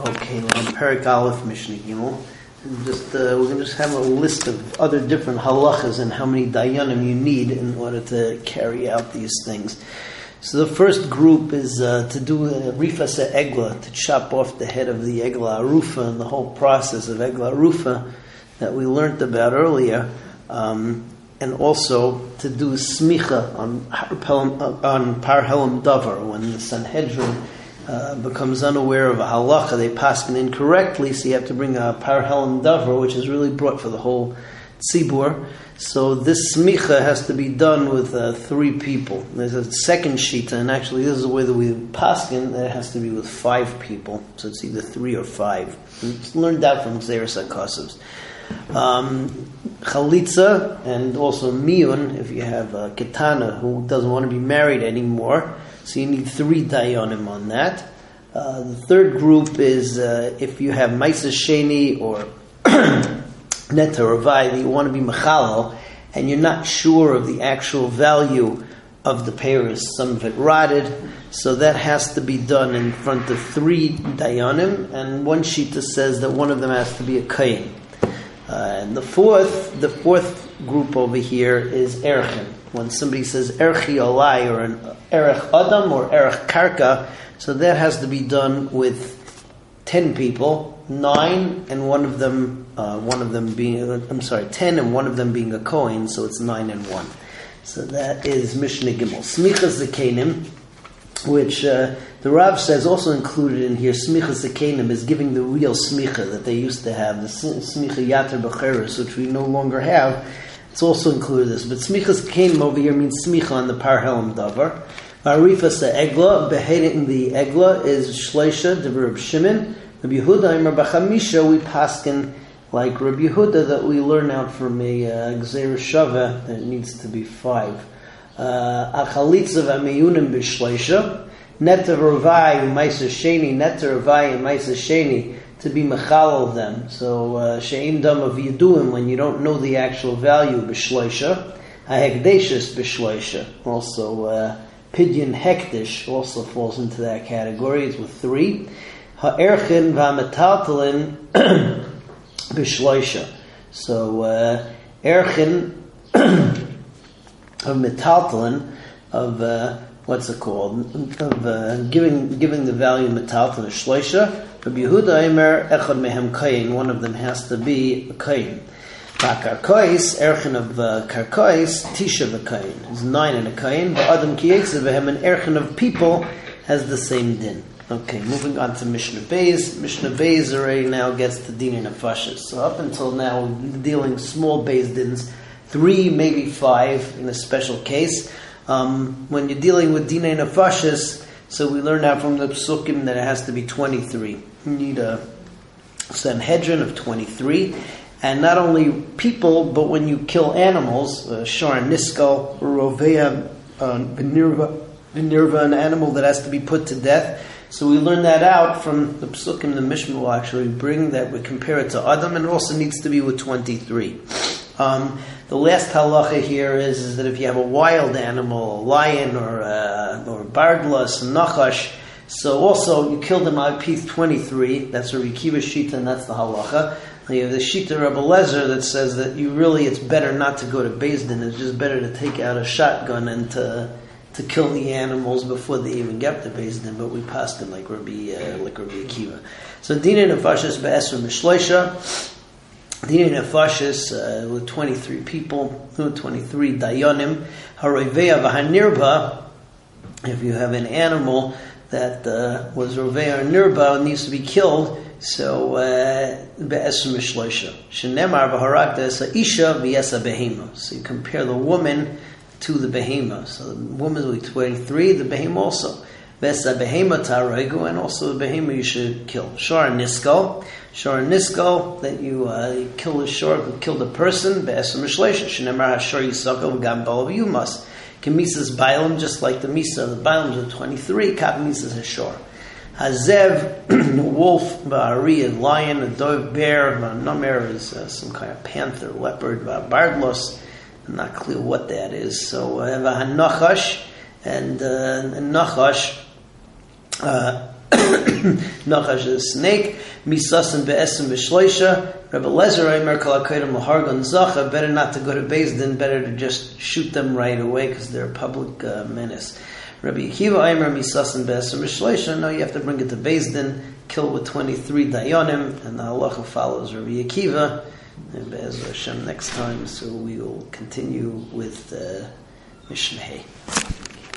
Okay, on Perik Aleph, Mishnah Gimel. Just, uh, we're going to just have a list of other different halachas and how many dayanim you need in order to carry out these things. So the first group is uh, to do a rifasa egla, to chop off the head of the egla arufa, and the whole process of egla arufa that we learned about earlier. Um, and also to do smicha on, on Par Helam Davar, when the Sanhedrin uh, becomes unaware of a halacha, they pass it incorrectly, so you have to bring a par helam davar, which is really brought for the whole tzibur. So this smicha has to be done with uh, three people. There's a second shita, and actually this is the way that we paskin. It has to be with five people, so it's either three or five. It's learned that from Xeris Akosovs. Um, chalitza and also miyun, if you have a ketana who doesn't want to be married anymore, so you need three dayanim on that. Uh, the third group is uh, if you have Maisa Sheni or Neta Ravai that you want to be Mechalal and you're not sure of the actual value of the peiros, some of it rotted, so that has to be done in front of three dayanim, and one shita says that one of them has to be a kain. Uh, and the fourth, the fourth group over here is erchin. When somebody says erchi alai or an erech adam or erech karka, so that has to be done with ten people, nine, and one of them, uh, one of them being, I'm sorry, ten, and one of them being a coin, so it's nine and one. So that is Mishnah Gimel. Smichas the Zekanim, which uh, the Rav says also included in here, smicha Zekanim is giving the real smicha that they used to have, the smicha yater b'cheres, which we no longer have. It's also included this. But smicha Zekanim over here means smicha on the par helam davar. Marifas egla, beheaded in the egla is shleisha, the Reb Shimon. Rabbi Yehuda, Imar Bachamisha, we paskin like Rabbi Yehuda that we learn out from a uh, Gzeir Shava that needs to be five. Uh, Achalitza v'ameyunim b'shleisha, neta ravai u'maisa sheni, neta ravai u'maisa sheni, to be mechal of them. So uh, she'im dam of yiduim when you don't know the actual value b'shleisha. Hahekdeshis b'shleisha. Also, uh, pidyon hektish also falls into that category. It's with three. Ha'erchin v'ametaltalin b'shloisha. So uh, erchin of metaltalin of uh, what's it called of uh, giving giving the value metaltalin shloisha. Rabbi Yehuda Eimer echad mehem kain. One of them has to be a kain. Karkois, erchin of uh, karkois, tisha v'kain. Is nine in a kain. But adam kiyetze v'hem an erchin of people has the same din. Okay, moving on to Mishnah Beis. Mishnah Beis already now gets to Din and Nefashis. So up until now, dealing small Beis Dins, three, maybe five in a special case. Um, when you're dealing with Dina Nefashis, so we learn out from the Psukim that it has to be 23. You need a Sanhedrin of 23. And not only people, but when you kill animals, uh, Niskal, Rovea, uh, an animal that has to be put to death, so we learn that out from the Psukim, the Mishnah will actually bring that, we compare it to Adam, and it also needs to be with 23. Um, the last halacha here is, is that if you have a wild animal, a lion or a, or a bardlas, nachash, so also you kill them out piece 23, that's a Rikiva Shita, and that's the halacha. You have the Shita Rebbe Lezer that says that you really, it's better not to go to Din. it's just better to take out a shotgun and to to kill the animals before they even get to Din, but we passed them like Rabbi, uh, like Rabbi Akiva. So Dina Nefashis Be'esra Mishloisha, Dina Nefashis uh, with 23 people, 23 Dayanim, Haroveya V'hanirba, if you have an animal that uh, was Roveya Nirba needs to be killed, so uh, Be'esra Mishloisha. Shenemar V'harakta Isha V'yesa Behema. So you compare the woman to the behema. So the woman will be 23, the behema also. Vesa behema taregu, and also the behema you should kill. Shor nisko, shor nisko, that you, uh, you kill the shor, kill the person, be'esa mishlesha, shenemar hashor yisako v'gam you must. Kemisas bailam, just like the misa, the bailam are 23, kap misas hashor. Hazev, wolf, ba'ari, a lion, a dove, bear, a nomer is uh, some kind of panther, leopard, bardlos, I'm not clear what that is. So I have and uh, Nachash, uh, Nachash is a snake. Misasim be'esim b'shloisha. Rebbe Lezer Eimer kol hakoydim lahargon zacha. Better not to go to Din. better to just shoot them right away because they're a public uh, menace. Rabbi Akiva Eimer misasim be'esim b'shloisha. No, you have to bring it to Din. kill with 23 dayanim, and the halacha follows Rabbi Akiva. And Be'ez Hashem next time, so we will continue with uh, Mishnah